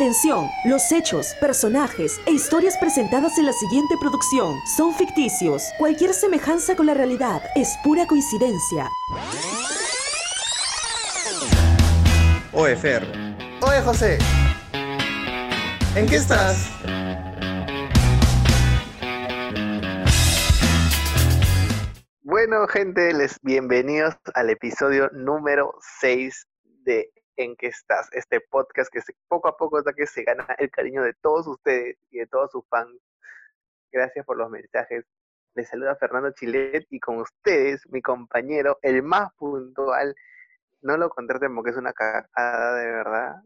Atención, los hechos, personajes e historias presentadas en la siguiente producción son ficticios. Cualquier semejanza con la realidad es pura coincidencia. Oye, Fer. Oye, José. ¿En qué estás? Bueno, gente, les bienvenidos al episodio número 6 de En qué estás, este podcast que se- poco a poco hasta que se gana el cariño de todos ustedes y de todos sus fans. Gracias por los mensajes. Les saluda Fernando Chilet y con ustedes, mi compañero, el más puntual. No lo contraten porque es una cagada de verdad.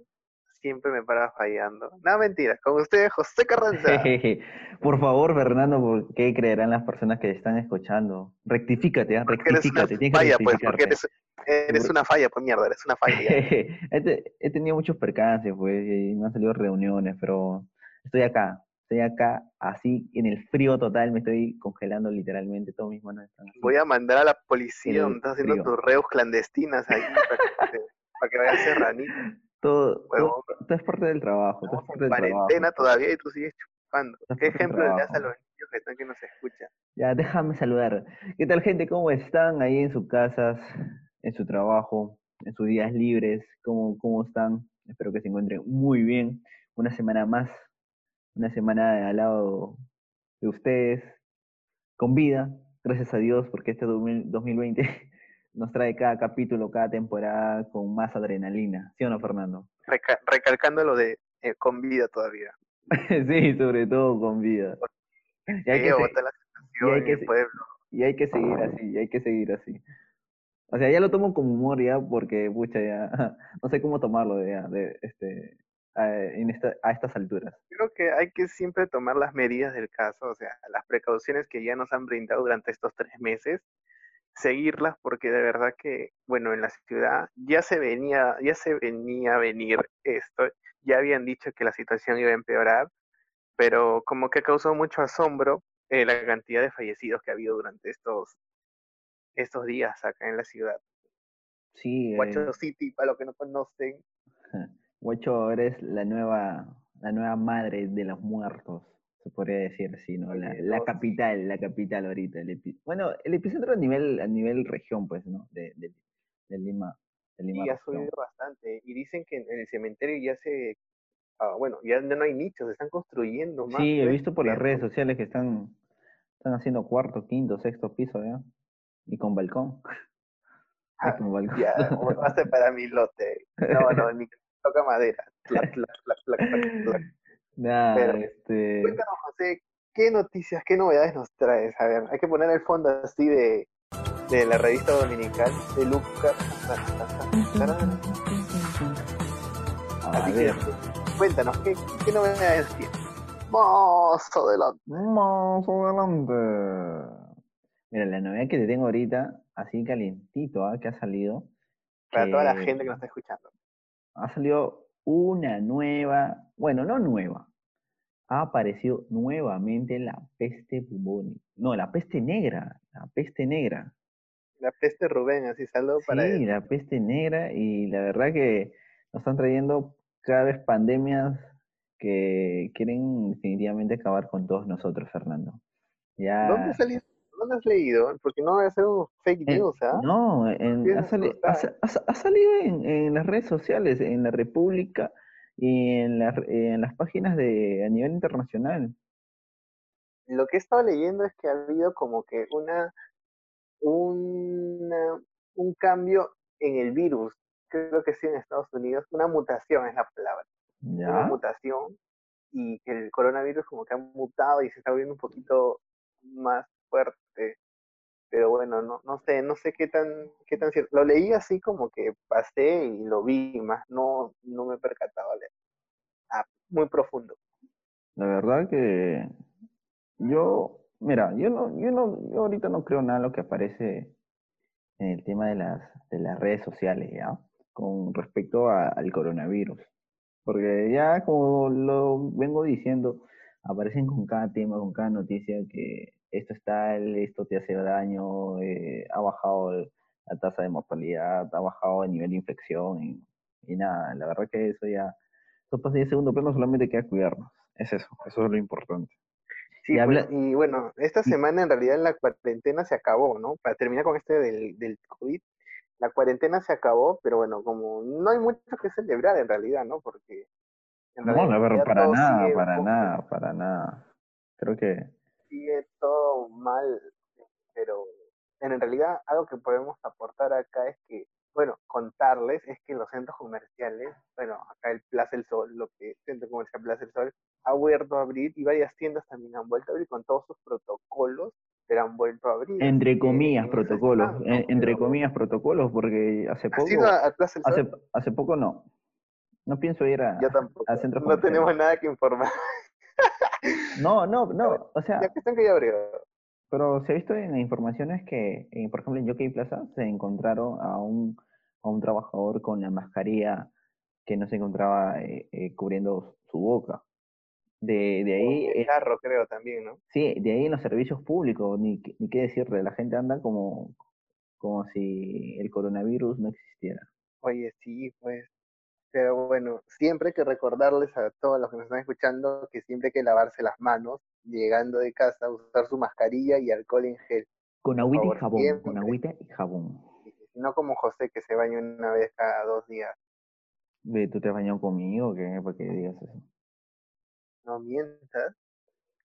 Siempre me para fallando. No, mentira. Con ustedes, José Carranza. Por favor, Fernando, ¿por qué creerán las personas que están escuchando? Rectifícate, una rectifícate, tienes que falla, pues, porque rectificarte. eres, eres una falla, pues mierda, eres una falla. he, te- he tenido muchos percances, pues, y me han salido reuniones, pero estoy acá, estoy acá, así, en el frío total, me estoy congelando literalmente, todas mis manos están así. Voy a mandar a la policía donde estás haciendo tus reos clandestinas ahí para que, para que vayas serranito. Todo. Todo es parte del trabajo, todo es parte del trabajo. cuarentena todavía y tú sigues chupando. ¿Qué ejemplo le das a trabajo. los niños que están que nos escuchan? Ya, déjame saludar. ¿Qué tal, gente? ¿Cómo están ahí en sus casas, en su trabajo, en sus días libres? ¿Cómo, cómo están? Espero que se encuentren muy bien. Una semana más, una semana al lado de ustedes, con vida, gracias a Dios, porque este 2000 2020 nos trae cada capítulo, cada temporada con más adrenalina. ¿Sí o no, Fernando? Reca- recalcando lo de eh, con vida todavía. sí, sobre todo con vida. Y hay que y hay que. Y hay que seguir así, y hay que seguir así. O sea, ya lo tomo como humor ya, porque, pucha, ya, no sé cómo tomarlo ya, de, este, a, en esta, a estas alturas. Creo que hay que siempre tomar las medidas del caso, o sea, las precauciones que ya nos han brindado durante estos tres meses, seguirlas porque de verdad que, bueno, en la ciudad ya se venía, ya se venía a venir esto, ya habían dicho que la situación iba a empeorar, pero como que causó mucho asombro eh, la cantidad de fallecidos que ha habido durante estos, estos días acá en la ciudad. Sí, eh, Guacho City, para los que no conocen, Guacho, eres la nueva, la nueva madre de los muertos, se podría decir así, ¿no? La, capital, la capital ahorita. el epi- bueno, el epicentro a nivel, a nivel región, pues, ¿no? De, de, de Lima. De Lima y ha subido bastante. Y dicen que en, el cementerio ya se, ah, bueno, ya no hay nichos, se están construyendo más. Sí, he visto por las redes sociales que están, están haciendo cuarto, quinto, sexto piso, ¿ya? Y con balcón. Ah, con balcón. Ya, o- va a ser para mi lote. No, no, mi toca madera. Pero- este... Cuéntanos, José, ¿qué noticias, qué novedades nos traes? A ver, hay que poner el fondo así de, de la revista dominical de Lucas. Así que, cuéntanos, ¿qué, qué novedades tienes? Más adelante. más adelante. Mira, la novedad que te tengo ahorita, así calientito, ¿ah? que ha salido. Para toda la gente que nos está escuchando. Ha salido una nueva, bueno, no nueva. Ha aparecido nuevamente la peste bubónica. No, la peste negra, la peste negra. La peste Rubén, así saludo para Sí, la peste negra y la verdad que nos están trayendo cada vez pandemias que quieren definitivamente acabar con todos nosotros, Fernando. Ya, ¿Dónde saliste? ¿Dónde has leído? Porque no voy a hacer un fake news, ¿ah? no, en- ha, sali- salido en, en las redes sociales, en la República y en, las en las páginas de a nivel internacional. Lo que he estado leyendo es que ha habido como que una, una un cambio en el virus. Creo que sí en Estados Unidos. Una mutación es la palabra. Una mutación y que el coronavirus como que ha mutado y se está volviendo un poquito más fuerte. Pero bueno, no, no sé, no sé qué tan, qué tan cierto. Lo leí así como que pasé y lo vi más, no, no me percataba leer. Ah, muy profundo. La verdad que yo, mira, yo no, yo no, yo ahorita no creo nada lo que aparece en el tema de las, de las redes sociales, ¿ya? Con respecto al coronavirus. Porque ya como lo vengo diciendo, aparecen con cada tema, con cada noticia que esto está, esto te hace daño, eh, ha bajado la tasa de mortalidad, ha bajado el nivel de infección y, y nada, la verdad que eso ya Eso pasa en segundo plano, solamente queda cuidarnos. Es eso, eso es lo importante. Sí, Y habla- pues, y bueno, esta semana en realidad la cuarentena se acabó, ¿no? Para terminar con este del, del COVID, la cuarentena se acabó, pero bueno, como no hay mucho que celebrar en realidad, ¿no? Porque en No, realidad ver, ya para nada, para nada, para nada. Creo que sigue todo mal, pero en realidad algo que podemos aportar acá es que, bueno, contarles es que los centros comerciales, bueno, acá el Plaza del Sol, lo que Centro Comercial Plaza del Sol, ha vuelto a abrir y varias tiendas también han vuelto a abrir con todos sus protocolos, pero han vuelto a abrir. entre que comillas protocolos, ¿no? en- entre Pero, comillas protocolos, porque hace ¿Has ido poco, a- al Plaza del Sol? hace, hace poco no. No pienso ir a, Yo tampoco. a centros No comerciales. tenemos nada que informar. No, no, no, o sea, Ya que están que ya abrió. pero se ha visto en informaciones que, eh, por ejemplo, en Jockey Plaza se encontraron a un, a un trabajador con la mascarilla que no se encontraba eh, eh, cubriendo su boca. De, de ahí, El carro, creo, también, ¿no? sí, de ahí en los servicios públicos, ni, ni qué decirle, la gente anda como, como si el coronavirus no existiera. Oye, sí, pues. Pero bueno, siempre hay que recordarles a todos los que nos están escuchando que siempre hay que lavarse las manos, llegando de casa, usar su mascarilla y alcohol en gel. Con agüita y favor, jabón, con agüita y jabón. No como José que se baña una vez cada dos días. Ve, ¿Tú te has bañado conmigo o qué? ¿Para qué digas eso? No mientas,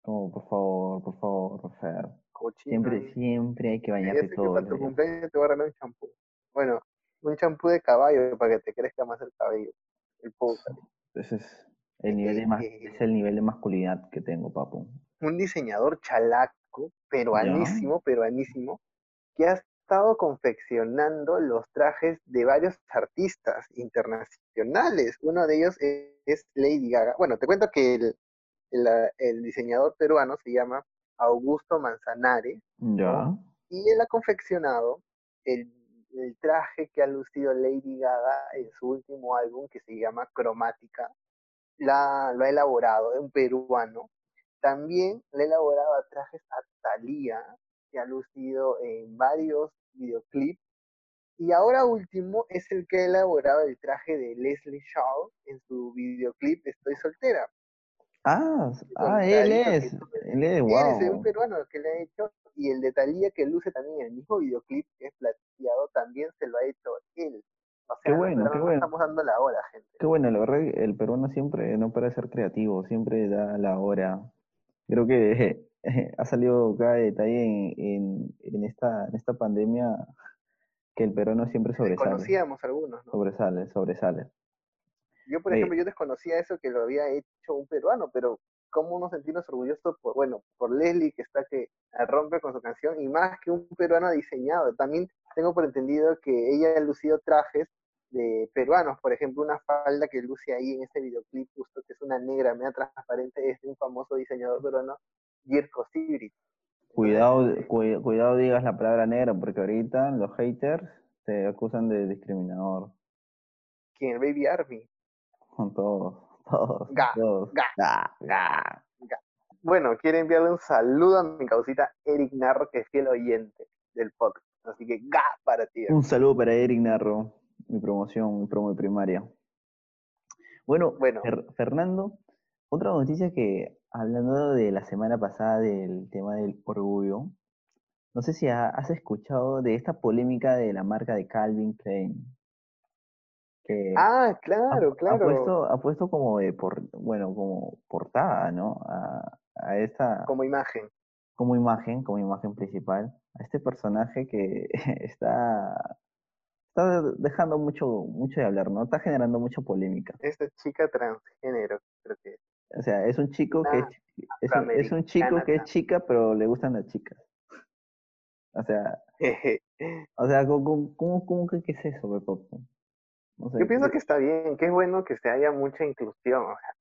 Como, por favor, por favor, Fer. cochino. Siempre, siempre hay que que todos para tu cumpleaños te voy a regalar un champú. Bueno, un champú de caballo para que te crezca más el cabello. El púcaro. Ese es el nivel de mas- es el nivel de masculinidad que tengo, papu. un diseñador chalaco, peruanísimo, peruanísimo, que ha estado confeccionando los trajes de varios artistas internacionales. Uno de ellos es, es Lady Gaga. Bueno, te cuento que el, el, ah, el diseñador peruano se llama Augusto Manzanares Ya. y él ha confeccionado el, el traje que ha lucido Lady Gaga en su último álbum que se llama Cromática. Lo ha elaborado, un peruano. También le ha elaborado trajes a Thalía, que ha lucido en varios videoclips. Y ahora último es el que ha elaborado el traje de Leslie Shaw en su videoclip Estoy soltera. Ah, ah, él que es. Él es, Él es un wow. peruano que le ha hecho, y el de Thalía que luce también en el mismo videoclip que es plateado, también se lo ha hecho él. O Qué bueno, qué no bueno. estamos dando la hora, gente. Qué bueno, la verdad, que el peruano siempre no para de ser creativo, siempre da la hora. Creo que ha salido cada detalle en, en, en esta, en esta pandemia que el peruano siempre sobresale. Desconocíamos algunos, ¿no? Sobresale, sobresale. Yo, por ejemplo, yo desconocía eso que lo había hecho un peruano, pero ¿cómo nos sentimos orgullosos por, bueno, por Leslie que está que rompe con su canción y más que un peruano ha diseñado? También tengo por entendido que ella ha lucido trajes de peruanos, por ejemplo, una falda que luce ahí en este videoclip justo que es una negra media transparente es de un famoso diseñador peruano, Jirko Sibrit. Cuidado, cu- cuidado digas la palabra negra, porque ahorita los haters te acusan de discriminador. Quien Baby Army. Con todos, todos, Ga, todos. ga, Ga, ga. Bueno, quiero enviarle un saludo a mi causita Eric Narro, que es fiel oyente del podcast. Así que ga para ti. Un saludo para Eric Narro, mi promoción, mi promo de primaria. Bueno, Bueno. Fer- Fernando, otra noticia que, hablando de la semana pasada del tema del orgullo, no sé si ha- has escuchado de esta polémica de la marca de Calvin Klein. Que Ah, ha, claro, ha claro. puesto, ha puesto como de por, bueno, como portada, ¿no? A, a esta, Como imagen. como imagen, como imagen principal, a este personaje que está, está dejando mucho, mucho de hablar, ¿no? Está generando mucha polémica. Esta chica transgénero, creo que es. O sea, es un chico que es, es un, es un chico que es chica, pero le gustan las chicas. O sea, o sea, ¿cómo, cómo- cómo, que qué es eso, pe, Yo pienso ¿qué- que está bien, que es bueno que se haya mucha inclusión. O sea,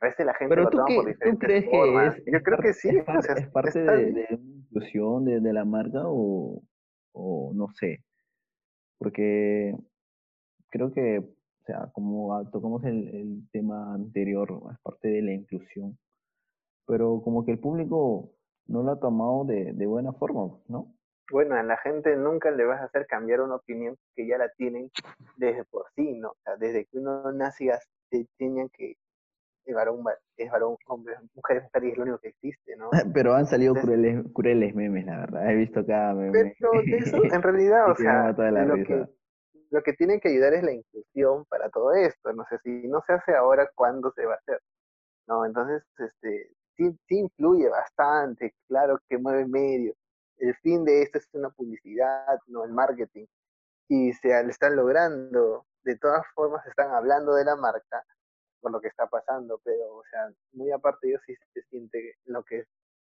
a veces la gente Pero lo tú, toma por qué, tú diferentes crees que formas. es, Yo creo que sí, es o parte, sea, es parte de, de inclusión de, de la marca o, o no sé? Porque creo que, o sea, como tocamos el, el tema anterior, es parte de la inclusión, pero como que el público no lo ha tomado de, de buena forma, ¿no? Bueno, a la gente nunca le vas a hacer cambiar una opinión que ya la tienen desde por sí, ¿no? O sea, desde que uno nace, ya- te enseñan que el varón va- es varón, hombre, mujer es mujer y es lo único que existe, ¿no? Pero han salido Entonces- crueles, crueles memes, la verdad. He visto cada meme. Pero de eso, en realidad, o sea, lo risa. que, lo que tienen que ayudar es la inclusión para todo esto. No sé si no se hace ahora, ¿cuándo se va a hacer? No, entonces, este, sí, sí influye bastante, claro que mueve medios. El fin de esto es una publicidad, no el marketing. Y se le están logrando, de todas formas están hablando de la marca por lo que está pasando, pero, o sea, muy aparte ellos sí se siente lo que es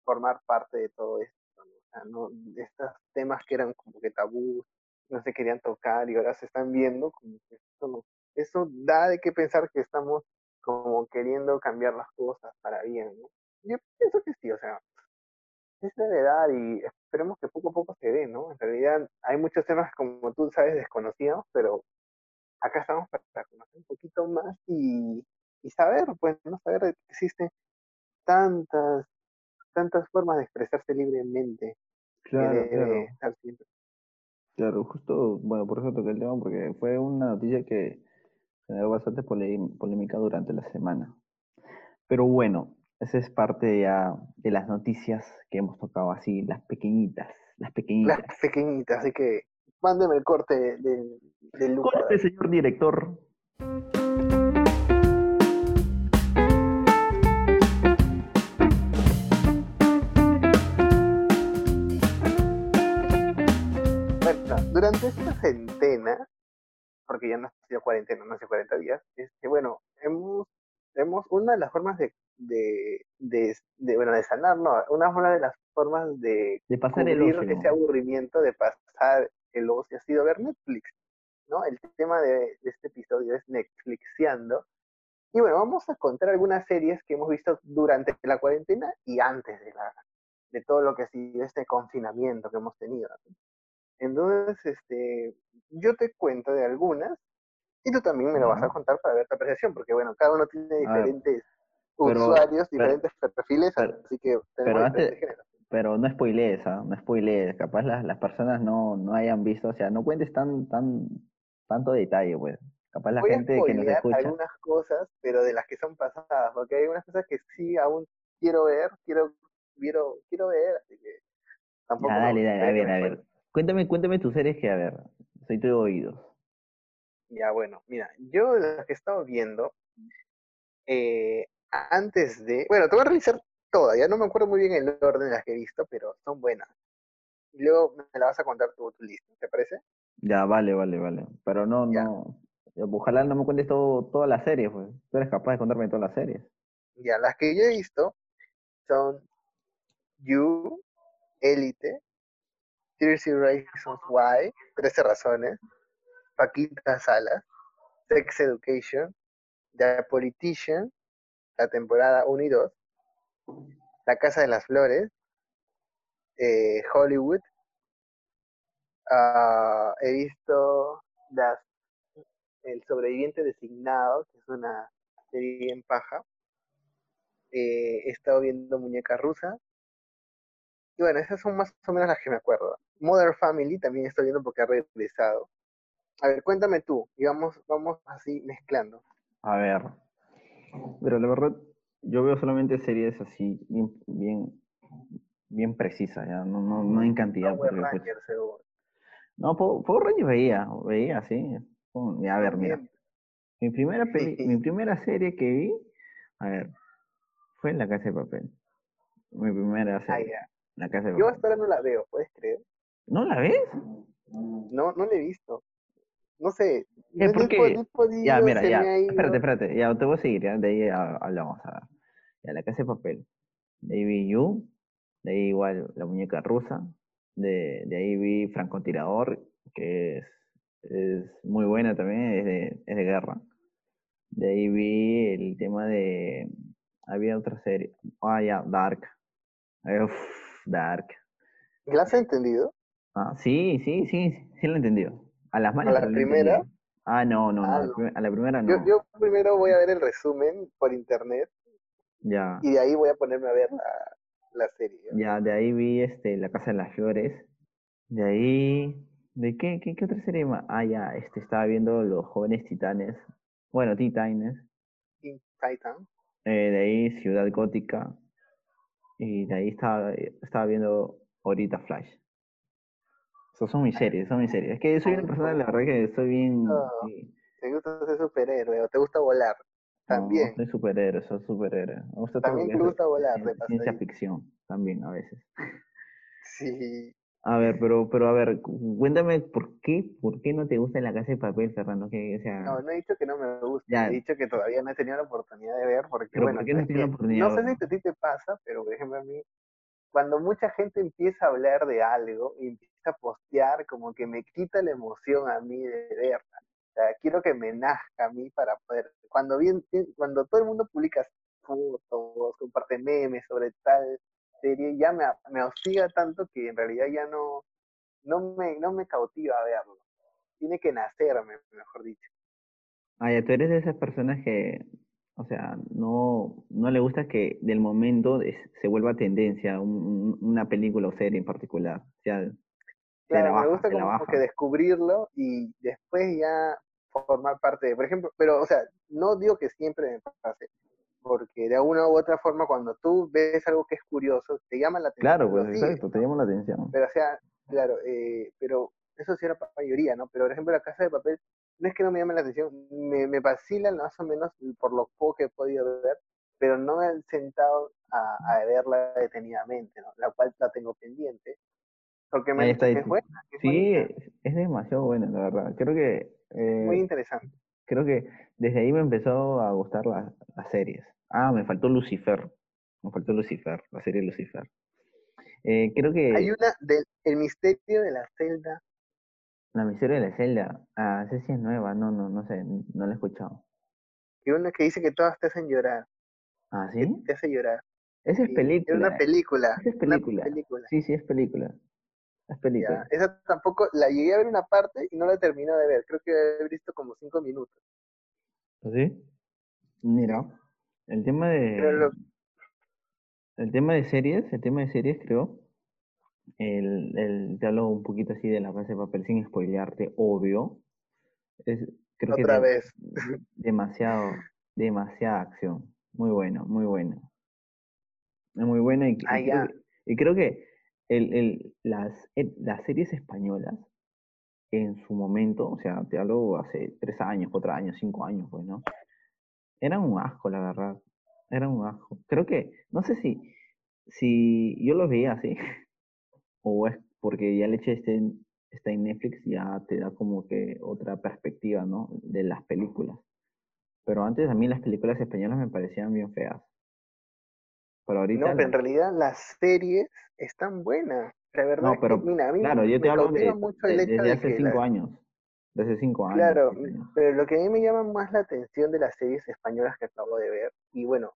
formar parte de todo esto, ¿no? O sea, no, estos temas que eran como que tabú, no se querían tocar y ahora se están viendo, como que esto, no- eso da de qué pensar que estamos como queriendo cambiar las cosas para bien, ¿no? Yo pienso que sí, o sea, es de verdad y esperemos que poco a poco se dé, ¿no? En realidad hay muchos temas, como tú sabes, desconocidos, pero acá estamos para conocer un poquito más y, y saber, pues, no saber que existen tantas, tantas formas de expresarse libremente Claro, claro. estar siempre. Claro, justo, bueno, por eso toqué el tema, porque fue una noticia que generó bastante polé- polémica durante la semana. Pero bueno, esa es parte ya de las noticias que hemos tocado así, las pequeñitas, las pequeñitas. Las pequeñitas, así que mándeme el corte del, a Corte, señor director. Bueno, durante esta centena, porque ya no ha sido cuarentena, no hace 40 días, este, bueno, hemos, hemos, una de las formas de, de, de, de, bueno, de sanar, no, una una de las formas de De pasar el ocio. ese aburrimiento de pasar el ocio ha sido ver Netflix, ¿no? El tema de, de este episodio es Netflixiando. Y bueno, vamos a contar algunas series que hemos visto durante la cuarentena y antes de, la, de todo lo que ha sido este confinamiento que hemos tenido. Entonces, este, yo te cuento de algunas y tú también me lo vas a contar para ver tu apreciación, porque bueno, cada uno tiene diferentes pero- usuarios, pero- diferentes perfiles, pero- así que pero tenemos antes-. Pero no spoilees, ¿ah? No spoilees. Capaz las, las personas no, no hayan visto, o sea, no cuentes tan, tan, tanto detalle, pues. Capaz la Voy a gente que nos escucha. algunas cosas, pero de las que son pasadas, porque hay unas cosas que sí aún quiero ver, quiero, quiero, quiero ver, así que tampoco. Dale, dale, a ver, a ver. Cuéntame, cuéntame tus series que, a ver, soy todo oídos. Ya, bueno, mira, yo las que he estado viendo, eh, antes de. Bueno, te voy a revisar todas, ya no me acuerdo muy bien el orden de las que he visto, pero son buenas. Y luego me la vas a contar tu, tu lista, ¿te parece? Ya, vale, vale, vale. Pero no, Ya. no. Ojalá no me cuentes todo, todas las series, pues. Tú eres capaz de contarme todas las series. Ya, las que yo he visto son You, Elite, 30 Reasons Why, 13 razones, Paquita Salas, Sex Education, The Politician, la temporada 1 y 2, La Casa de las Flores, eh, Hollywood, ah, he visto El Sobreviviente Designado, que es una serie en paja, eh, he estado viendo Muñeca Rusa, y bueno, esas son más o menos las que me acuerdo. Mother Family también estoy viendo porque ha regresado. A ver, cuéntame tú, y vamos, vamos así mezclando. A ver. Pero la verdad, yo veo solamente series así, bien, bien, bien precisas, ya. No, no, no en cantidad. Power porque, pues, Rangers, seguro. no, Power Power Rangers veía, veía, sí. A ver, mira. Mi primera, peli- mi primera serie que vi, a ver, fue La Casa de Papel. Mi primera Ah, serie, ya. La Casa de Yo Papel. hasta ahora no la veo, ¿puedes creer? ¿No la ves? No, no la he visto. No sé. no Eh, ¿por he qué? po- no podido, Ya, mira, ya. Espérate, espérate. Ya, te voy a seguir, ya. De ahí ha- hablamos. A ver. Ya, La Casa de Papel. De ahí vi You. De ahí igual La Muñeca Rusa. De, de ahí vi Francotirador, que es, es muy buena también, es de, es de guerra. De ahí vi el tema de... Había otra serie. Ah, ya, Dark. Eh, uf, Dark. ¿La has entendido? Ah, sí, sí, sí, sí lo he entendido. A las malas la lo he primera? Ah, no, no, no. Ah, a la no. A la primera no. Yo, yo primero voy a ver el resumen por internet Ya. y de ahí voy a ponerme a ver la, la serie. ¿ya? Ya, de ahí vi este, La Casa de las Flores. De ahí. ¿De qué, qué, qué otra serie más? Ah, ya, este, estaba viendo Los Jóvenes Titanes. Bueno, Titanes. Titan. Eh, de ahí Ciudad Gótica. Y de ahí estaba, estaba viendo ahorita Flash. Son mis series, son mis series. Es que soy una persona, la verdad que soy bien... No. sí, ¿Te gusta ser superhéroe o te gusta volar? no, También. soy superhéroe, soy superhéroe. Me gusta También te gusta volar, de Ciencia ficción, también a veces. Sí. A ver, pero, pero a ver, cu- cuéntame por qué, por qué no te gusta la casa de papel, Fernando, que, o sea, No, no he dicho que no me gusta, Ya. he dicho que todavía no he tenido la oportunidad de ver, porque Pero, bueno, ¿por qué no no sé si a ti te pasa, pero por ejemplo a mí, cuando mucha gente empieza a hablar de algo y empieza a postear, como que me quita la emoción a mí de verla. O sea, quiero que me nazca a mí para poder, cuando bien, cuando todo el mundo publica fotos, comparte memes sobre tal serie, ya me, me hostiga tanto que en realidad ya no, no me, no me cautiva verlo. Tiene que nacerme, mejor dicho. Ah, ya, tú eres de esas personas que, o sea, no, no le gusta que del momento es- se vuelva tendencia un- un- una película o serie en particular. O sea, Claro, me baja, gusta te la como que descubrirlo y después ya formar parte de, por ejemplo, pero, o sea, no digo que siempre me pase, porque de alguna u otra forma cuando tú ves algo que es curioso, te llama la atención, Claro, pues sigues, exacto, te llama la atención. pero o sea, claro, eh, pero eso sí era para la mayoría, ¿no? Pero por ejemplo la casa de papel, no es que no me llame la atención, me, me vacilan más o menos por lo poco que he podido ver, pero no me he sentado a, a verla detenidamente, ¿no? La cual la tengo pendiente, porque me está, es buena, es Sí, bonita, es, demasiado buena, la verdad. Creo que, eh, muy interesante. creo que desde ahí me empezó a gustar la- las series. Ah, me faltó Lucifer. Me faltó Lucifer, la serie Lucifer. Eh, creo que Hay una del El misterio de la celda, La miseria de la celda. Ah, esa sí es nueva. No, no, no sé. No la he escuchado. que una que dice que todas te hacen llorar, Ah, que ¿sí? te hace llorar. Esa es Sí, película. Era una película, Esa es película. película. Sí, sí, es película. Es Ya, película. esa tampoco, la llegué a ver una parte y no la terminé de ver. Creo que he visto como cinco minutos. ¿Sí? Mira, el tema de lo- el tema de series, el tema de series creo, el, el, te hablo un poquito así de la casa de papel sin spoilearte, obvio. Es, creo que Otra de- vez. demasiado, demasiada acción. Muy bueno, muy bueno. Es muy buena y, y Ah, creo, que, y creo que el, el, las, las series españolas en su momento, o sea, te hablo hace tres años, cuatro años, cinco años, pues, ¿no? Eran un asco, la verdad. Eran un asco. Creo que, no sé si, si yo los veía así, o es porque ya el hecho de este, está en Netflix, ya te da como que otra perspectiva, ¿no? De las películas. Pero antes a mí las películas españolas me parecían bien feas. Pero ahorita... No, pero en realidad las series están buenas. La verdad No, es pero, que, mira, a mí claro, me, yo te me hablo de, mucho el hecho desde de hace que cinco años. Desde cinco años. Claro, años. pero lo que a mí me llama más la atención de las series españolas que acabo de ver, y bueno,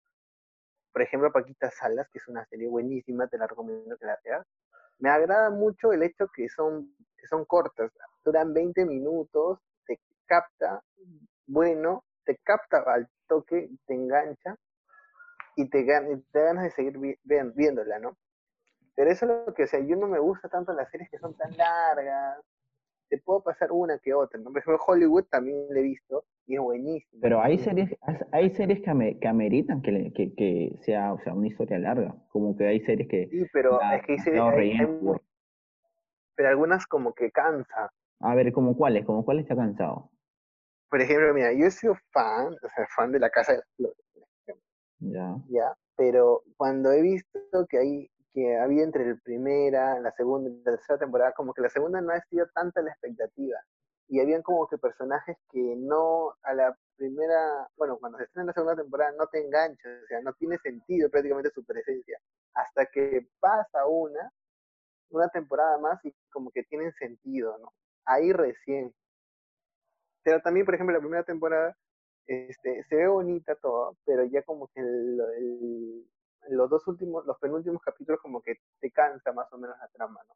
por ejemplo, Paquita Salas, que es una serie buenísima, te la recomiendo que la veas. Me agrada mucho el hecho que son, que son cortas, duran 20 minutos, te capta, bueno, te capta al toque, te engancha y te, te ganas de seguir viéndola, ¿no? Pero eso es lo que, o sea, yo no me gusta tanto las series que son tan largas, te puedo pasar una que otra, ¿no? Por ejemplo, Hollywood también la he visto y es buenísima. Pero hay series, hay series que, ame- que ameritan que, que, que sea, o sea, una historia larga. Como que hay series que Sí, pero la- es que hay, series- demasiado hay- hay pero algunas como que cansa. A ver, como cuáles, como cuáles te ha cansado. Por ejemplo, mira, yo he sido fan, o sea, fan de La Casa de las Flores, Ya. ¿ya? Pero cuando he visto que hay que había entre la primera, la segunda y la tercera temporada, como que la segunda no ha sido tanta la expectativa. Y habían como que personajes que no a la primera, bueno, cuando se estrena la segunda temporada no te enganchan, o sea, no tiene sentido prácticamente su presencia. Hasta que pasa una, una temporada más y como que tienen sentido, ¿no? Ahí recién. Pero también, por ejemplo, la primera temporada este, se ve bonita todo, pero ya como que el- los dos últimos, los penúltimos capítulos como que te cansa más o menos la trama, ¿no?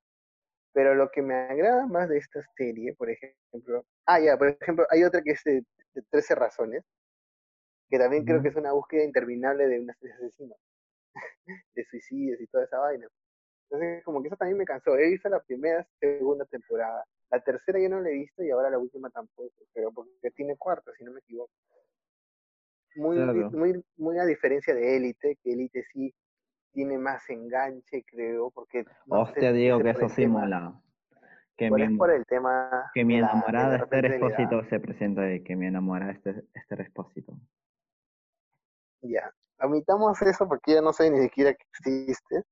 Pero lo que me agrada más de esta serie, por ejemplo, ah, ya, por ejemplo, hay otra que es de, de 13 razones, que también creo Ujú. que es una búsqueda interminable de un asesino, de suicidios y toda esa vaina. Entonces, como que eso también me cansó. He visto la primera, segunda temporada. La tercera yo no la he visto y ahora la última tampoco, pero porque tiene cuarta, si no me equivoco. Muy, Claro. muy, muy a diferencia de Élite, que Élite sí tiene más enganche, creo, porque no Hostia, es que eso sí tema- mola. Que mi, es por el tema que mi enamorada de edad. Respósito se presenta de que mi enamorada este, este Respósito. Ya, omitamos eso porque ya no sé ni siquiera que existe,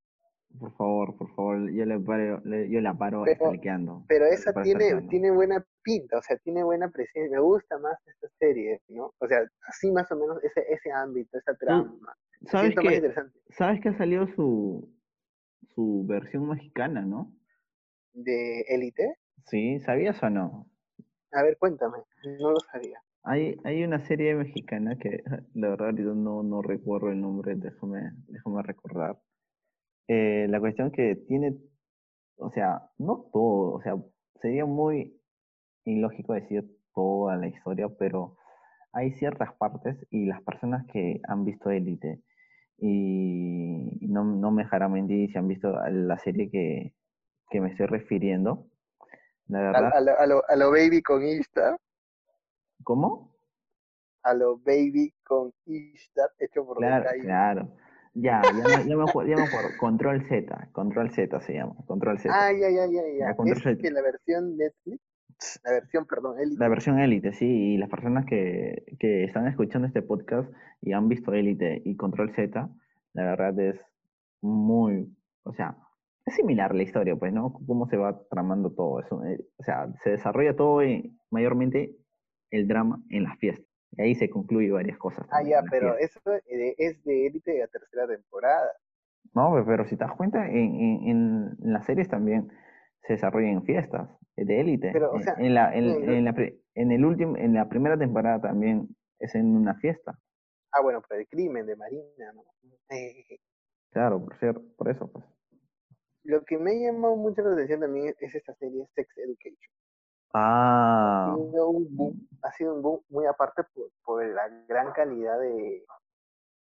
Por favor, por favor, yo le paro, le- yo la paro Pero- stalkeando. pero esa tiene, stalkeando. tiene buena pinta, o sea, tiene buena presencia, me gusta más esta serie, ¿no? O sea, así más o menos ese, ese ámbito, esa trama, ¿Sabes más que, interesante. ¿Sabes que ha salido su, su versión mexicana, no? ¿De Élite? Sí, ¿sabías o no? A ver, cuéntame, no lo sabía. Hay, hay una serie mexicana que la verdad yo no, no recuerdo el nombre, déjame, déjame recordar. Eh, la cuestión que tiene, o sea, no todo, o sea, sería muy ilógico decir toda la historia, pero hay ciertas partes y las personas que han visto Élite y no, no me dejarán mentir si han visto la serie que, que me estoy refiriendo. La A, verdad, a lo, a, lo, a lo baby con Ishtar, ¿cómo? a lo baby con Ishtar, hecho por Claro, claro. Ya, ya me, ya me acuerdo, ya me acuerdo. Control Z, Control Z se llama, Control Z. Ah, ya, ya, ya, ya. Ya, Control Es Z. que la versión Netflix, la versión, perdón, Élite, La versión Élite, sí, y las personas que, que están escuchando este podcast y han visto Élite y Control Z, la verdad es muy, o sea, es similar la historia, pues, ¿no? Cómo se va tramando todo eso. eh, O sea, se desarrolla todo en- mayormente el drama en las fiestas. Y ahí se concluye varias cosas. Ah, ya, pero eso eh, es de Élite de la tercera temporada. No, pe- pero si te das cuenta, en, en- en las series también se desarrollan fiestas eh, de élite. Pero, o sea, en, la, en, no, en la, en el último, en la primera temporada también es en una fiesta. Ah, bueno, por el crimen de Marina, ¿no? Eh, Claro, por cierto, por eso, pues. lo que me ha llamado mucho la atención también es esta serie Sex Education. Ah, Ha sido un boom, ha sido un boom muy aparte por, por la gran calidad de,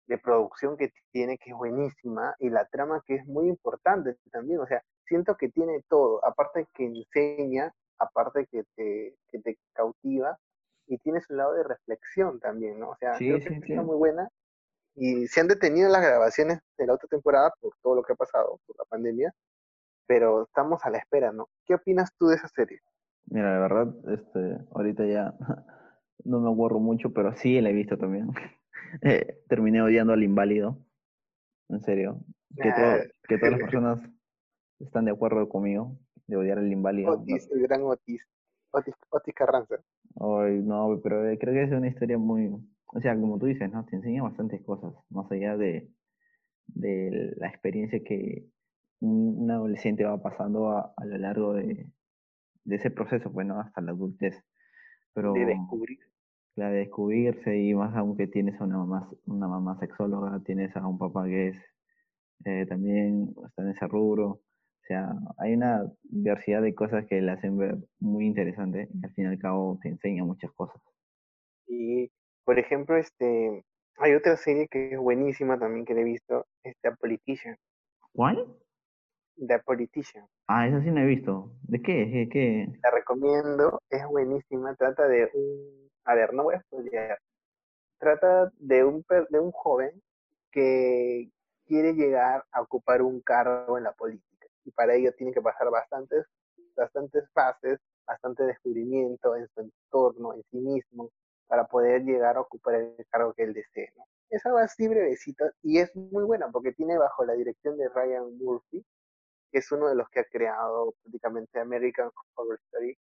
de producción que tiene, que es buenísima, y la trama que es muy importante también. O sea, siento que tiene todo, aparte que enseña, aparte que te, que te cautiva, y tiene su lado de reflexión también, ¿no? O sea, Sí, creo que sí. está muy buena. Y se han detenido las grabaciones de la otra temporada por todo lo que ha pasado, por la pandemia, pero estamos a la espera, ¿no? ¿Qué opinas tú de esa serie? Mira, la verdad, este, ahorita ya no me acuerdo mucho, pero sí la he visto también. Eh, terminé odiando al inválido. En serio. Que, todo- Ah. que todas las personas están de acuerdo conmigo de odiar al inválido. Otis, el gran Otis, Otis, Otis Carranza. Ay, no, pero eh, creo que es una historia muy, o sea, como tú dices, ¿no? Te enseña bastantes cosas, más allá de, de la experiencia que un, un adolescente va pasando a, a lo largo de, de ese proceso, bueno, hasta la adultez. Pero de descubrir. la de descubrirse y más aún que tienes a una mamá, una mamá sexóloga, tienes a un papá que es eh, también está en ese rubro. O sea, hay una diversidad de cosas que le hacen ver muy interesante y al fin y al cabo te enseña muchas cosas. Y, por ejemplo, este, hay otra serie que es buenísima también que le he visto, es The Politician. ¿Cuál? The Politician. Ah, esa sí no he visto. ¿De qué? ¿De qué? La recomiendo, es buenísima. Trata de un, a ver, no voy a spoilear. Trata de un, de un joven que quiere llegar a ocupar un cargo en la política. Y para ello tiene que pasar bastantes, bastantes fases, bastante descubrimiento en su entorno, en sí mismo, para poder llegar a ocupar el cargo que él desee. ¿no? Es algo así brevecito y es muy buena porque tiene bajo la dirección de Ryan Murphy, que es uno de los que ha creado prácticamente American Horror Story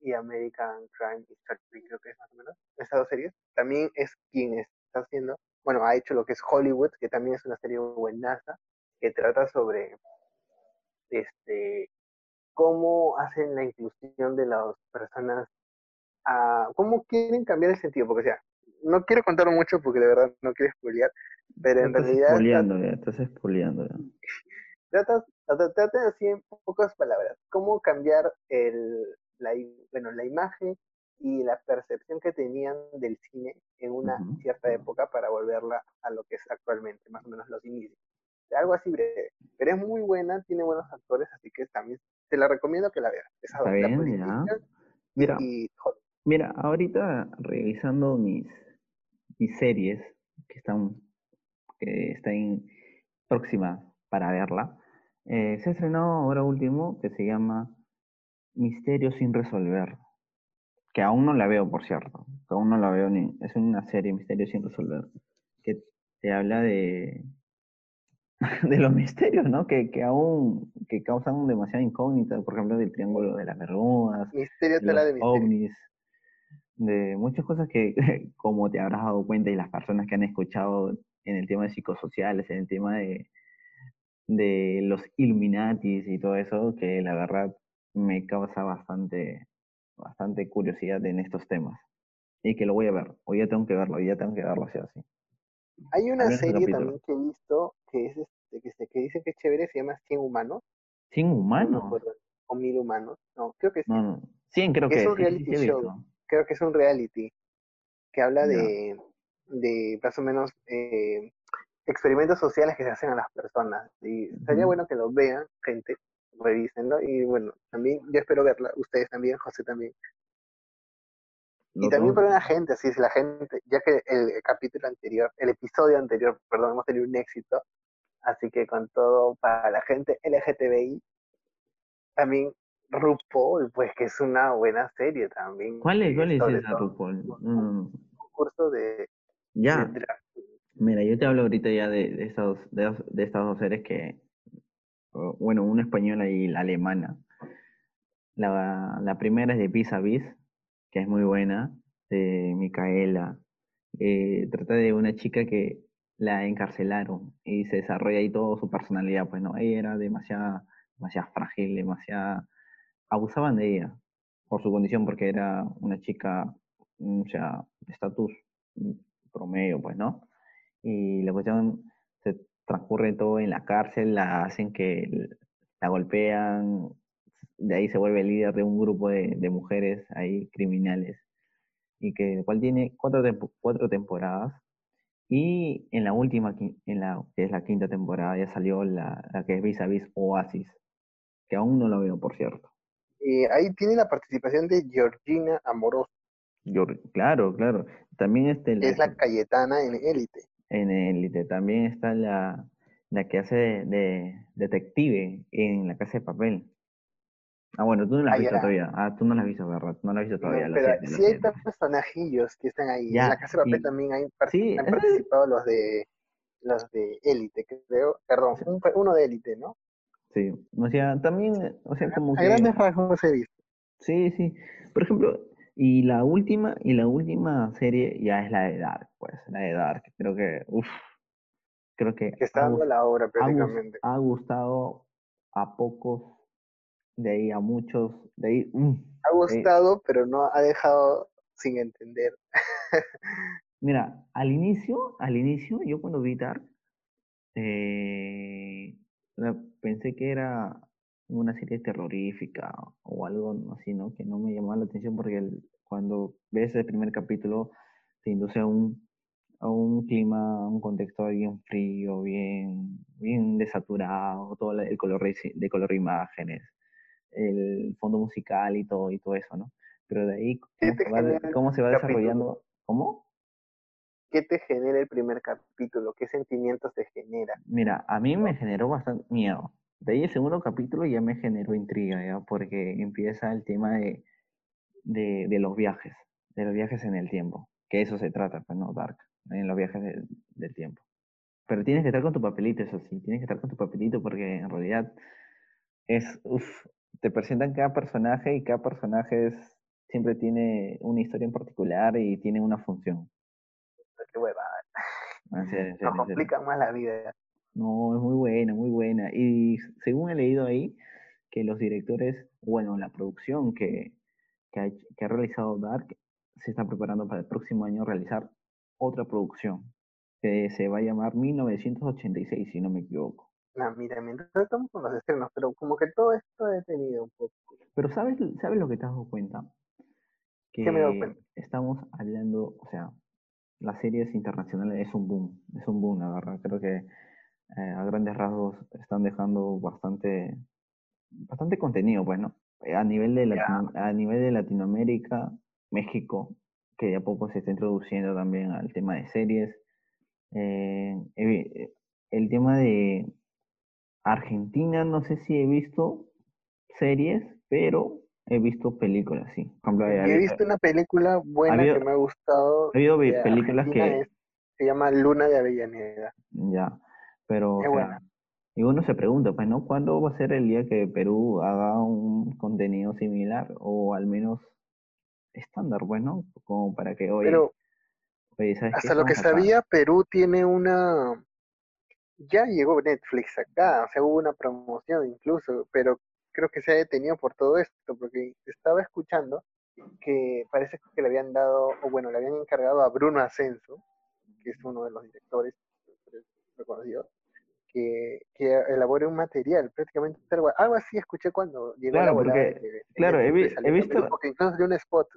y American Crime Story, creo que es más o menos, esas dos series. También es quien está haciendo, bueno, ha hecho lo que es Hollywood, que también es una serie buenaza, que trata sobre este cómo hacen la inclusión de las personas, a, cómo quieren cambiar el sentido, porque o sea, no quiero contar mucho porque de verdad no quiero spoilear, pero en estás realidad spoileando ya, estás spoileando ya. trata, trata, trata así en pocas palabras, cómo cambiar el, la, bueno, la imagen y la percepción que tenían del cine en una cierta época para volverla a lo que es actualmente, más o menos los inicios. Algo así breve, pero es muy buena, tiene buenos actores, así que también te la recomiendo que la veas. Esa Está bien, ya. Mira, y mira, ahorita revisando mis, y series que están, que están próximas para verla, eh, se estrenó ahora último que se llama Misterio sin resolver, que aún no la veo, por cierto, que aún no la veo ni, es una serie Misterio sin resolver, que te habla de, de los misterios, ¿no? Que, que aún, que causan demasiada incógnita, por ejemplo, del Triángulo de las Bermudas, Misterio de los de ovnis, de muchas cosas que, como te habrás dado cuenta y las personas que han escuchado en el tema de psicosociales, en el tema de, de los Illuminatis y todo eso, que la verdad me causa bastante, bastante curiosidad en estos temas. Y que lo voy a ver, hoy ya tengo que verlo, hoy ya tengo que verlo así así. Hay una serie también que he visto que es este, que, se- que dicen que es chévere, se llama 100 humanos. ¿Sin No me humanos? acuerdo. O 1000 humanos. No, creo que sí. No, no. 100 creo Es que un sí, reality sí show. visto. Creo que es un reality que habla de, de más o menos eh, experimentos sociales que se hacen a las personas. Y sería Ujú. bueno que lo vean, gente, revísenlo. Y bueno, también yo espero verla, ustedes también, José también. Y Lo también para la gente, así es la gente, ya que el capítulo anterior, el episodio anterior, perdón, hemos tenido un éxito, así que con todo para la gente LGTBI, también RuPaul, pues que es una buena serie también. ¿Cuál es, cuál es esa, todo RuPaul? No, no, no. un de, Ya, de drag. Mira, yo te hablo ahorita ya de, de, estas, de, estas dos series que, bueno, una española y la alemana. La, la primera es de Vis a Vis, que es muy buena, de Micaela. Eh, trata de una chica que la encarcelaron y se desarrolla ahí toda su personalidad, pues no, ella era demasiado, demasiado frágil, demasiado... Abusaban de ella por su condición, porque era una chica, mm, o sea, de estatus mm, promedio, pues, ¿no? Y la cuestión se transcurre todo en la cárcel, la hacen que la golpean, de ahí se vuelve líder de un grupo de, de mujeres ahí criminales, y que el cual tiene cuatro, tempo- cuatro temporadas. Y en la última, en la, que es la quinta temporada, ya salió la, la que es Vis a Vis Oasis, que aún no lo veo, por cierto. Y ahí tiene la participación de Georgina Amoroso, Yo, claro, claro. También este, es la Cayetana en Élite. En Élite, también está la, la que hace de, de detective en La Casa de Papel. Ah, bueno, tú no la has Ah, visto todavía. Ah, tú no la has visto, ¿verdad? No la has visto todavía, pero sí hay siento. personajillos que están ahí. Ya, en la Casa de Papel y- también hay sí, han participado los de los de Élite, creo. Perdón, un- uno de Élite, ¿no? Sí, o sea, también, o sea, como A que... grandes rasgos he visto. Sí, sí. Por ejemplo, y la última, y la última serie ya es la de Dark, pues, la de Dark. Creo que, uff, creo que Que está dando la obra prácticamente. ha gustado a pocos, de ahí a muchos, de ahí, mm, Ha de- gustado, pero no ha dejado sin entender. Mira, al inicio, al inicio, yo cuando vi Dark, eh, pensé que era una serie terrorífica o algo así, ¿no? Que no me llamaba la atención porque el- cuando ves el primer capítulo te induce a un, a un clima, a un contexto bien frío, bien, bien desaturado, todo el color de, color de imágenes, el fondo musical y todo, y todo eso, ¿no? Pero de ahí, ¿Qué ¿cómo se va, cómo se va desarrollando? ¿Cómo? ¿Qué te genera el primer capítulo? ¿Qué sentimientos te genera? Mira, a mí me generó bastante miedo. De ahí el segundo capítulo ya me generó intriga, ¿ya? Porque empieza el tema de, de, de los viajes, de los viajes en el tiempo. Que eso se trata, pues no, Dark, en los viajes del- del tiempo. Pero tienes que estar con tu papelito, eso sí, tienes que estar con tu papelito porque en realidad es, uff, te presentan cada personaje y cada personaje es- siempre tiene una historia en particular y tiene una función. Qué Nos complican más la vida. No, es muy buena, muy buena. Y según he leído ahí, que los directores, bueno, la producción que, que, ha, que ha realizado Dark se está preparando para el próximo año realizar otra producción que se va a llamar 1986, si no me equivoco. No, mira, mientras estamos con los estrenos, pero como que todo esto he detenido un poco. Pero ¿sabes, ¿sabes lo que te has dado cuenta? Que ¿Qué me he dado cuenta? estamos hablando, o sea, las series internacionales es un boom, es un boom, la verdad. Creo que eh, a grandes rasgos están dejando bastante, bastante contenido, pues, ¿no? Eh, A nivel de. Latino- a nivel de Latinoamérica, México que de a poco se está introduciendo también al tema de series. Eh, el tema de Argentina, no sé si he visto series, pero he visto películas, sí. he visto una película buena que me ha gustado. Ha habido películas que... se llama Luna de Avellaneda. Ya, pero... y uno se pregunta, pues, ¿no? ¿Cuándo va a ser el día que Perú haga un contenido similar o al menos estándar, bueno, pues, Como para que hoy... Pero, hasta lo que sabía, Perú tiene una... Ya llegó Netflix acá, o sea, hubo una promoción incluso, pero creo que se ha detenido por todo esto, porque estaba escuchando que parece que le habían dado, o bueno, le habían encargado a Bruno Ascenso, que es uno de los directores reconocidos, que, que elabore un material, prácticamente algo, así escuché cuando llegó claro, la porque, Claro, he, visto... porque incluso de un spot.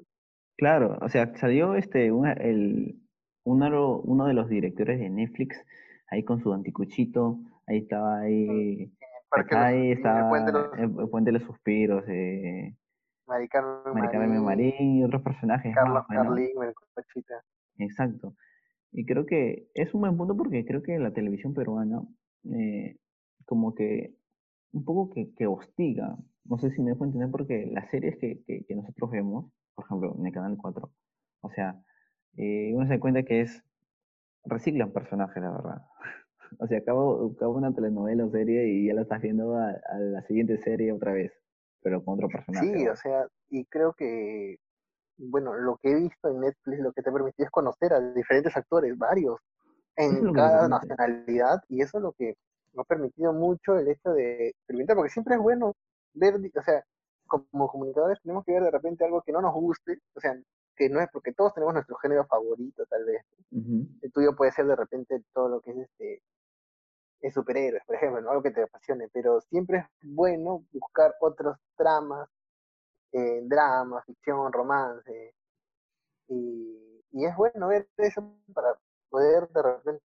Claro, o sea, salió este, el, uno, uno de los directores de Netflix ahí con su anticuchito, ahí estaba ahí ahí está el, Puente de los Suspiros, eh, Mari Carmen Marín, y otros personajes. Carlos Carlín, Exacto. Y creo que es un buen punto porque creo que la televisión peruana eh, como que un poco que, que, hostiga. No sé si me dejo entender porque las series que, que, nosotros vemos, por ejemplo, en el Canal 4, o sea, eh, uno se da cuenta que es reciclan personajes, la verdad. O sea, acabo, una telenovela o serie y ya la estás viendo a, la siguiente serie otra vez, pero con otro personaje. Sí, o sea, y creo que, bueno, lo que he visto en Netflix, lo que te permitió es conocer a diferentes actores, varios, en cada nacionalidad, y eso es lo que me ha permitido mucho el hecho de experimentar, porque siempre es bueno ver, o sea, como comunicadores tenemos que ver de repente algo que no nos guste, o sea, que no es porque todos tenemos nuestro género favorito, tal vez. El tuyo puede ser de repente todo lo que es este es superhéroes, por ejemplo, algo que te apasione, pero siempre es bueno buscar otros tramas, eh, drama, ficción, romance, y, y, es bueno ver eso para poder de repente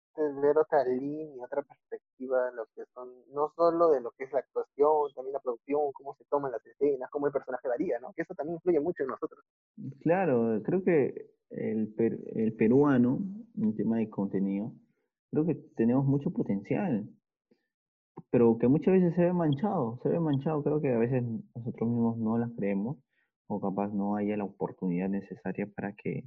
ver otra línea, otra perspectiva lo que son, no solo de lo que es la actuación, también la producción, cómo se toman las escenas, cómo el personaje varía, ¿no? Que eso también influye mucho en nosotros. Claro, creo que el, el peruano, en tema de contenido, creo que tenemos mucho potencial, pero que muchas veces se ve manchado, se ve manchado, creo que a veces nosotros mismos no las creemos o capaz no haya la oportunidad necesaria para que,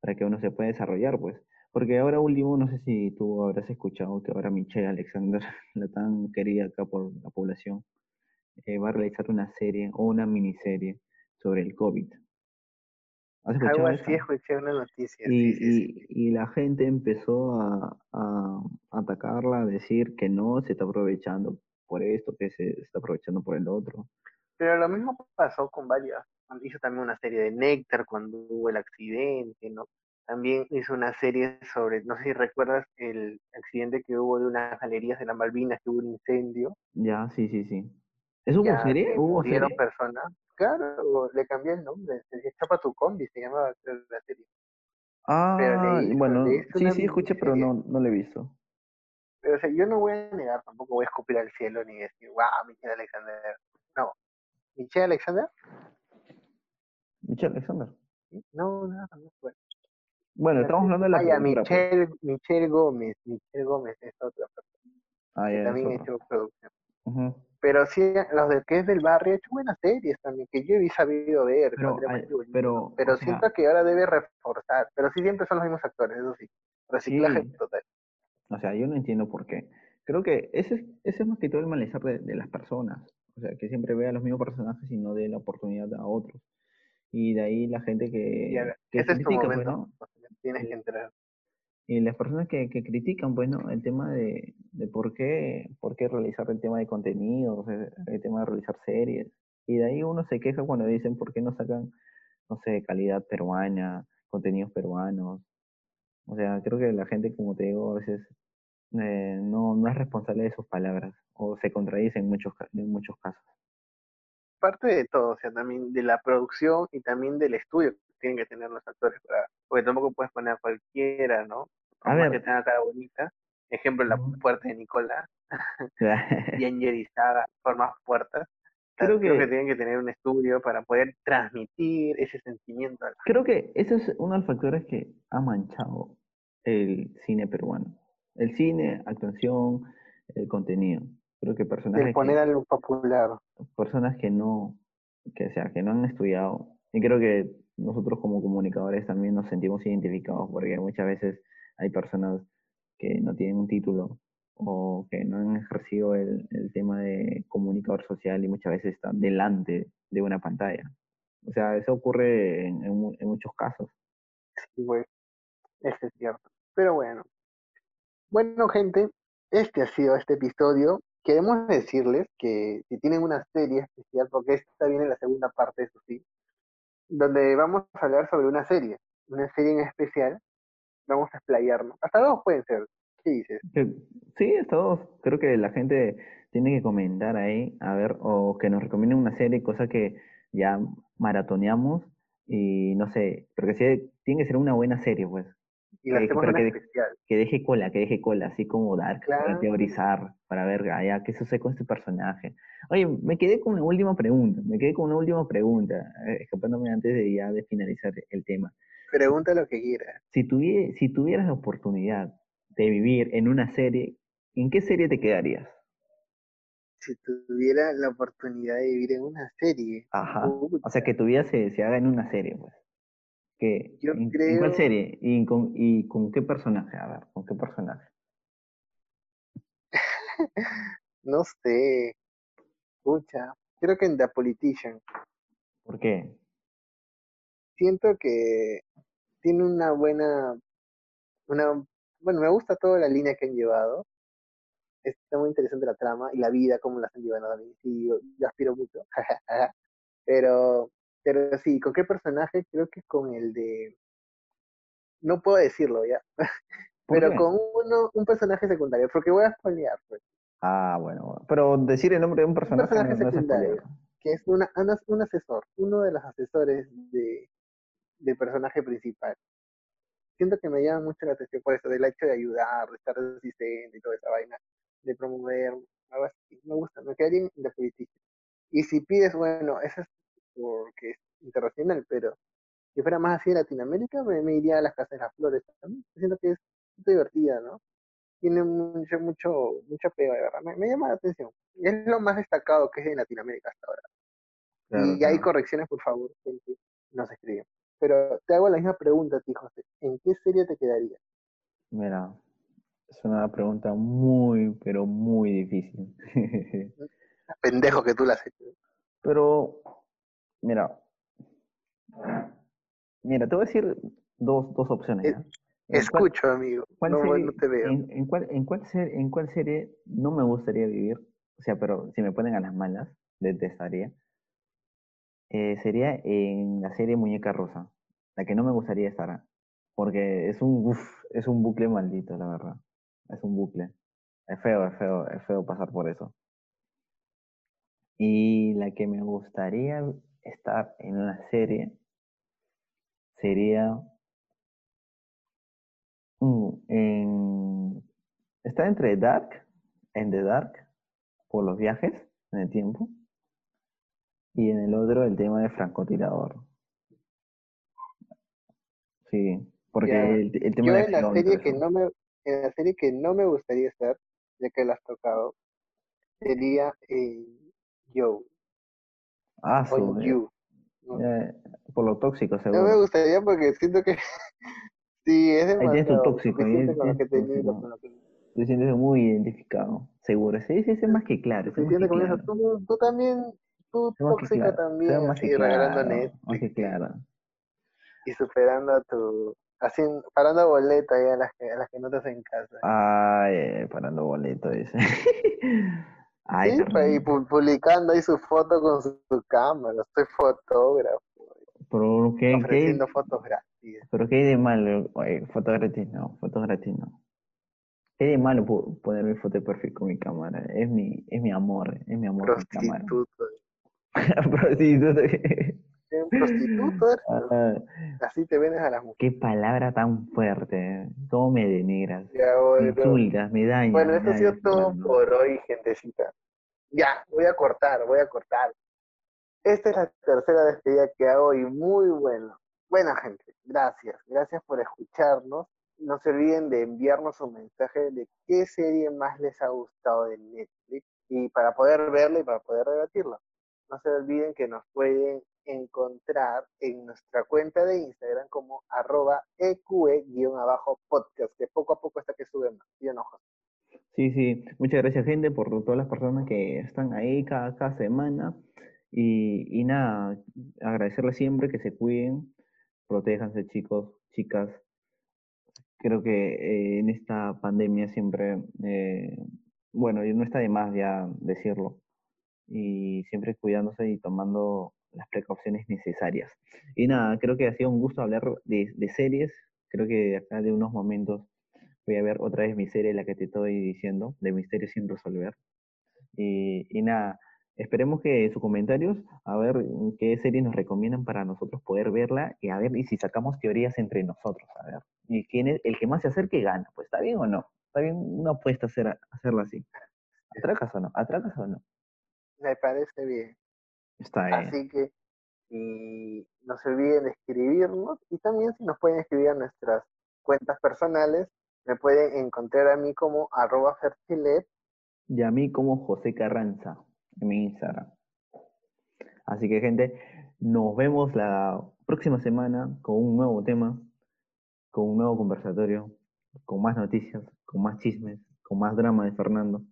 para que uno se pueda desarrollar, pues. Porque ahora último, no sé si tú habrás escuchado que ahora Michelle Alexander, la tan querida acá por la población, eh, va a realizar una serie o una miniserie sobre el COVID. Algo así escuché una noticia. Y, y, la gente empezó a, atacarla, a decir que no, se está aprovechando por esto, que se está aprovechando por el otro. Pero lo mismo pasó con varias. Hizo también una serie de Néctar cuando hubo el accidente, ¿no? También hizo una serie sobre, no sé si recuerdas el accidente que hubo de unas galerías de las Malvinas, que hubo un incendio. Ya, sí, sí, sí. ¿Es hubo serie? ¿Hubo serie? personas. Claro, le cambié el nombre, Chapa tu combi, se llamaba la serie. Ah, bueno, sí, sí, escuché, pero no, no lo he visto. Pero o sea, yo no voy a negar, tampoco voy a escupir al cielo ni decir, wow, Michelle Alexander. No. ¿Michelle Alexander? ¿Michelle Alexander? No, no, no fue. Bueno, estamos hablando de la ah, Michelle, Michelle Gómez. Michelle Gómez es otra persona. Ah, ya, que también ha hecho producción. Pero sí, los de que es del barrio ha hecho buenas series también, que yo he sabido ver. Pero, pero, pero siento que ahora debe reforzar. Pero sí, siempre son los mismos actores, eso sí. Reciclaje total. O sea, yo no entiendo por qué. Creo que ese, ese es más que todo el malestar de, las personas. O sea, que siempre vea los mismos personajes y no dé la oportunidad a otros. Y de ahí la gente que, que ese critica, pues, ¿no? Tienes que entrar y las personas que, que critican, pues, ¿no? El tema de, de, por, qué, por qué realizar el tema de contenidos, el tema de realizar series. Y de ahí uno se queja cuando dicen por qué no sacan, no sé, calidad peruana, contenidos peruanos. O sea, creo que la gente, como te digo, a veces eh, no, no es responsable de sus palabras o se contradice en muchos, en muchos casos. Parte de todo, o sea, también de la producción y también del estudio tienen que tener los actores para, porque tampoco puedes poner a cualquiera, ¿no? a ver. que tenga cara bonita. Ejemplo, la puerta de Nicolás. y Angelizaga, por más puertas. Creo Creo que que, tienen que tener un estudio para poder transmitir ese sentimiento. creo que ese es uno de los factores que ha manchado el cine peruano. El cine, actuación, el contenido. Creo que personajes El que- poner algo popular. personas que no, que, o sea, que no han estudiado. Y creo que nosotros como comunicadores también nos sentimos identificados porque muchas veces hay personas que no tienen un título o que no han ejercido el, tema de comunicador social y muchas veces están delante de una pantalla. O sea, eso ocurre en, en mu- en muchos casos. Sí, pues, eso es cierto. Pero bueno. Bueno, gente, este ha sido este episodio. Queremos decirles que si tienen una serie especial, porque esta viene la segunda parte, eso sí, donde vamos a hablar sobre una serie, una serie en especial, vamos a explayarnos. Hasta dos pueden ser. ¿Qué dices? Sí, hasta dos. Creo que la gente tiene que comentar ahí, a ver, o que nos recomienden una serie, cosa que ya maratoneamos y no sé, porque sí, tiene que ser una buena serie, pues, Y la hacemos pero una que- especial. que deje cola, que deje cola, así como Dark, para teorizar, para ver allá qué sucede con este personaje. Oye, me quedé con una última pregunta, me quedé con una última pregunta, eh, escapándome antes de ya de finalizar el tema. Pregunta lo que quieras. Si, si tuvieras la oportunidad de vivir en una serie, ¿en qué serie te quedarías? Si tuviera la oportunidad de vivir en una serie, Ajá. O sea, que tu vida se, se haga en una serie, pues. ¿Qué? Yo ¿En, en cuál serie? ¿Y con, ¿Y con qué personaje? A ver, ¿con qué personaje? no sé, pucha, creo que en The Politician. ¿Por qué? siento que tiene una buena, una, bueno, me gusta toda la línea que han llevado. Está muy interesante la trama y la vida, cómo la están llevando también. Sí, yo, yo aspiro mucho. pero, pero sí, ¿con qué personaje? Creo que con el de, no puedo decirlo ya, ¿Por pero qué? con uno, un personaje secundario, porque voy a spoilear, pues, Ah, bueno, pero decir el nombre de un personaje, personaje no- no es secundario. que es una, un asesor, uno de los asesores de, del personaje principal. Siento que me llama mucho la atención por eso, del hecho de ayudar, de estar resistente y toda esa vaina, de promover, algo así. Me gusta, me quedaría en la política. Y si pides, bueno, eso es porque es internacional, pero si fuera más así de Latinoamérica, me, me iría a las Casas de las Flores también. Siento que es muy divertida, ¿no? Tiene mucho, mucho, mucha pega, de verdad. Me, me llama la atención. Es lo más destacado que es de Latinoamérica hasta ahora Claro, y hay claro. correcciones, por favor, gente, nos escriben. Pero te hago la misma pregunta a ti, José. ¿En qué serie te quedarías? Mira, es una pregunta muy, pero muy difícil. Pendejo que tú la has hecho. Pero, mira, mira, te voy a decir dos, dos opciones. Eh, ¿ya? ¿En cuál- Escucho, amigo. cuál No, serie- no te veo. En, en cuál, en, cuál serie, ¿En cuál serie no me gustaría vivir? O sea, pero si me ponen a las malas, detestaría. Eh, sería en la serie Muñeca Rosa, la que no me gustaría estar. Porque es un, uf, es un bucle maldito, la verdad. Es un bucle. Es feo, es feo, es feo pasar por eso. Y la que me gustaría estar en la serie sería en, está entre Dark, en The Dark, por los viajes en el tiempo, y en el otro el tema de francotirador. Sí, porque el, el tema Yo de en la serie que no me en la serie que no me gustaría estar, ya que la has tocado, sería en Yo Ah, su, You. ¿no? eh, por lo tóxico, No me seguro. gustaría porque siento que sí, es Ahí tienes tu demasiado tóxico, ahí suficiente con lo que tenido, tóxico. con lo que Te sientes muy identificado, seguro. Sí, sí, es más que claro. sí, es más suficiente que con eso. Tú, tú también, tú tóxica claro, también, más que claro, más que claro. y superando a tu, así, parando boleta ahí a las que, a las que no te hacen caso. Ay, eh, parando boleto, dice. Ay, sí, pues, y publicando ahí su foto con su, su cámara, soy fotógrafo, pero ¿qué, qué, ofreciendo fotos gratis. pero qué hay de malo? Oye, foto gratis no, foto gratis no. ¿Qué hay de malo po- poner mi foto de perfil con mi cámara? Es mi, es mi amor, es mi amor cámara. Prostituto. ¿Qué prostituto eres? Ah, Así te vendes a las mujeres. qué palabra tan fuerte. ¿Cómo me denigras? Ya, Me insultas, me dañas. Bueno, esto ha sido todo por hoy, gentecita. Ya, voy a cortar, voy a cortar. esta es la tercera despedida que hago y muy bueno. Buena gente, gracias. Gracias por escucharnos. No se olviden de enviarnos un mensaje de qué serie más les ha gustado de Netflix y para poder verla y para poder debatirla. No se olviden que nos pueden encontrar en nuestra cuenta de Instagram como arroba eqe-podcast, que poco a poco está que sube más. ¿Sí Sí, sí. Muchas gracias, gente, por todas las personas que están ahí cada, cada semana. Y, y nada, agradecerles siempre que se cuiden, protéjanse, chicos, chicas. Creo que eh, en esta pandemia siempre, eh, bueno, no está de más ya decirlo, y siempre cuidándose y tomando las precauciones necesarias. Y nada, creo que ha sido un gusto hablar de, de series. Creo que acá de unos momentos voy a ver otra vez mi serie, la que te estoy diciendo, de Misterio sin resolver. Y, y nada, esperemos que sus comentarios, a ver qué serie nos recomiendan para nosotros poder verla y a ver y si sacamos teorías entre nosotros, a ver. Y quién es el que más se acerque gana, pues está bien o no. Está bien una apuesta hacer, hacerlo así. ¿Atracas o no? ¿Atracas o no? Me parece bien. Está bien. Así que y no se olviden de escribirnos y también si nos pueden escribir a nuestras cuentas personales, me pueden encontrar a mí como arroba fertilet. Y a mí como José Carranza en mi Instagram. Así que gente, nos vemos la próxima semana con un nuevo tema, con un nuevo conversatorio, con más noticias, con más chismes, con más drama de Fernando.